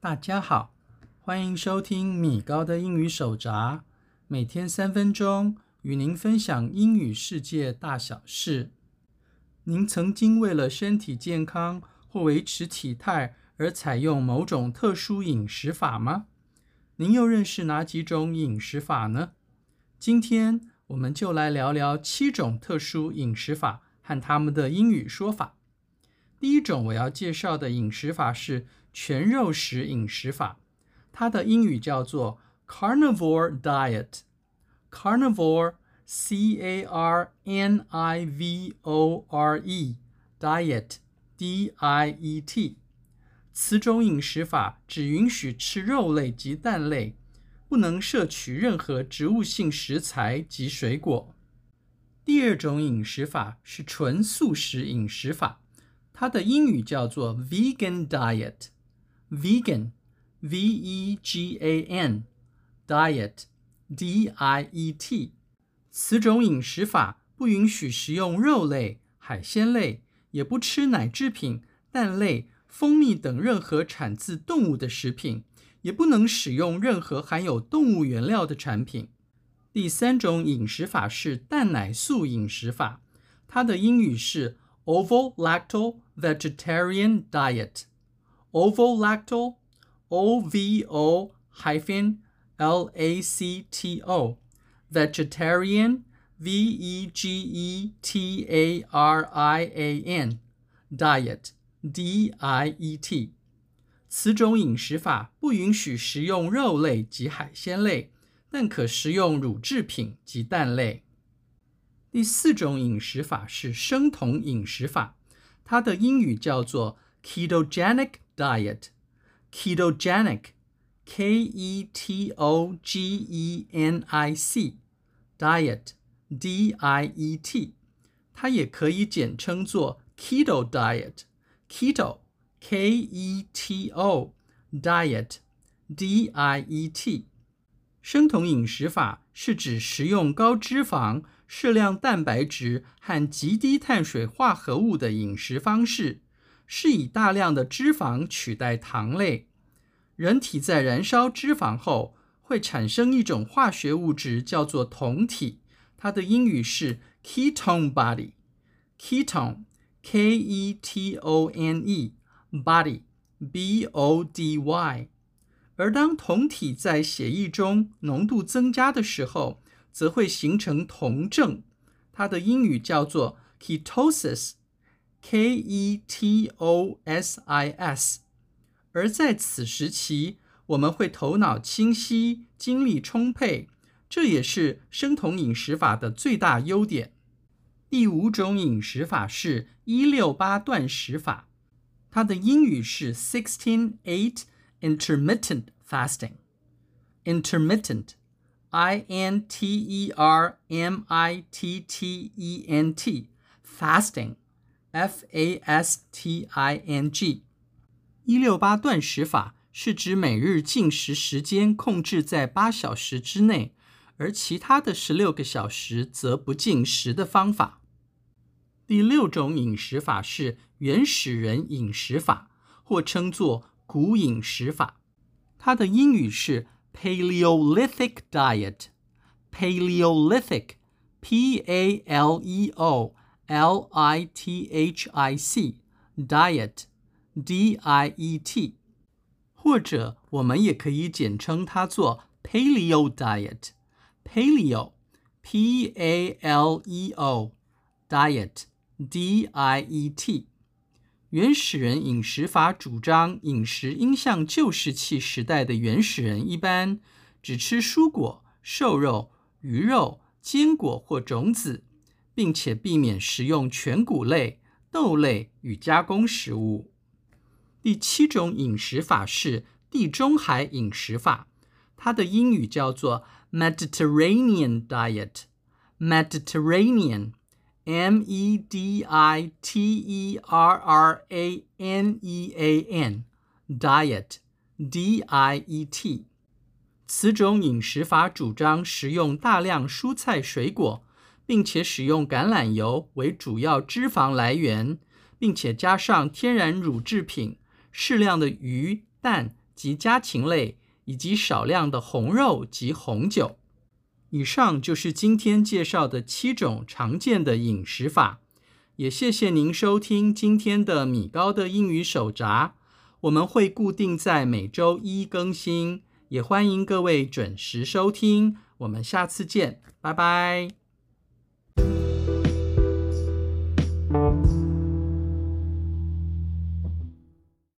大家好，欢迎收听米高的英语手札，每天三分钟与您分享英语世界大小事。您曾经为了身体健康或维持体态而采用某种特殊饮食法吗？您又认识哪几种饮食法呢？今天我们就来聊聊七种特殊饮食法和它们的英语说法。第一种我要介绍的饮食法是全肉食饮食法，它的英语叫做 Carnivore Diet。Carnivore，C-A-R-N-I-V-O-R-E，Diet，D-I-E-T。此种饮食法只允许吃肉类及蛋类，不能摄取任何植物性食材及水果。第二种饮食法是纯素食饮食法，它的英语叫做 Vegan Diet，Vegan，V-E-G-A-N，Diet，D-I-E-T。此种饮食法不允许食用肉类、海鲜类，也不吃奶制品、蛋类。蜂蜜等任何产自动物的食品，也不能使用任何含有动物原料的产品。第三种饮食法是蛋奶素饮食法，它的英语是 Ovo-Lacto Vegetarian Diet。Ovo-Lacto，O-V-O-L-A-C-T-O，Vegetarian，V-E-G-E-T-A-R-I-A-N，Diet。D-I-E-T，此种饮食法不允许食用肉类及海鲜类，但可食用乳制品及蛋类。 第四种饮食法是生酮饮食法，它的英语叫做 Ketogenic Diet，Ketogenic，K-E-T-O-G-E-N-I-C，Diet，D-I-E-T，它也可以简称作 Keto Diet。Keto, K-E-T-O, Diet, D-I-E-T。生酮饮食法是指食用高脂肪、适量蛋白质和极低碳水化合物的饮食方式，是以大量的脂肪取代糖类。人体在燃烧脂肪后，会产生一种化学物质，叫做酮体，它的英语是 ketone body, ketone。K-E-T-O-N-E，body，B-O-D-Y。而当酮体在血液中浓度增加的时候，则会形成酮症，它的英语叫做 ketosis，K-E-T-O-S-I-S。而在此时期，我们会头脑清晰，精力充沛，这也是生酮饮食法的最大优点。第五种饮食法是一六八断食法，它的英语是 Sixteen Eight Intermittent fasting，intermittent。Intermittent fasting，fasting。一六八断食法是指每日进食时间控制在八小时之内，而其他的十六个小时则不进食的方法。第六种饮食法是原始人饮食法，或称作古饮食法。它的英语是 Paleolithic Diet，P-A-L-E-O-L-I-T-H-I-C，Diet，D-I-E-T，或者我们也可以简称它做 Paleo Diet，Paleo，P-A-L-E-O，Diet。Diet， 原始人饮食法主张饮食应像旧石器时代的原始人一般，只吃蔬果、瘦肉、鱼肉、坚果或种子，并且避免食用全谷类、豆类与加工食物。第七种饮食法是地中海饮食法，它的英语叫做 Mediterranean diet。Mediterranean M-E-D-I-T-E-R-R-A-N-E-A-N，Diet，D-I-E-T。此种饮食法主张食用大量蔬菜水果，并且使用橄榄油为主要脂肪来源，并且加上天然乳制品、适量的鱼、蛋及家禽类，以及少量的红肉及红酒。以上就是今天介绍的七种常见的饮食法。也谢谢您收听今天的米高的英语手札。我们会固定在每周一更新，也欢迎各位准时收听。我们下次见，拜拜。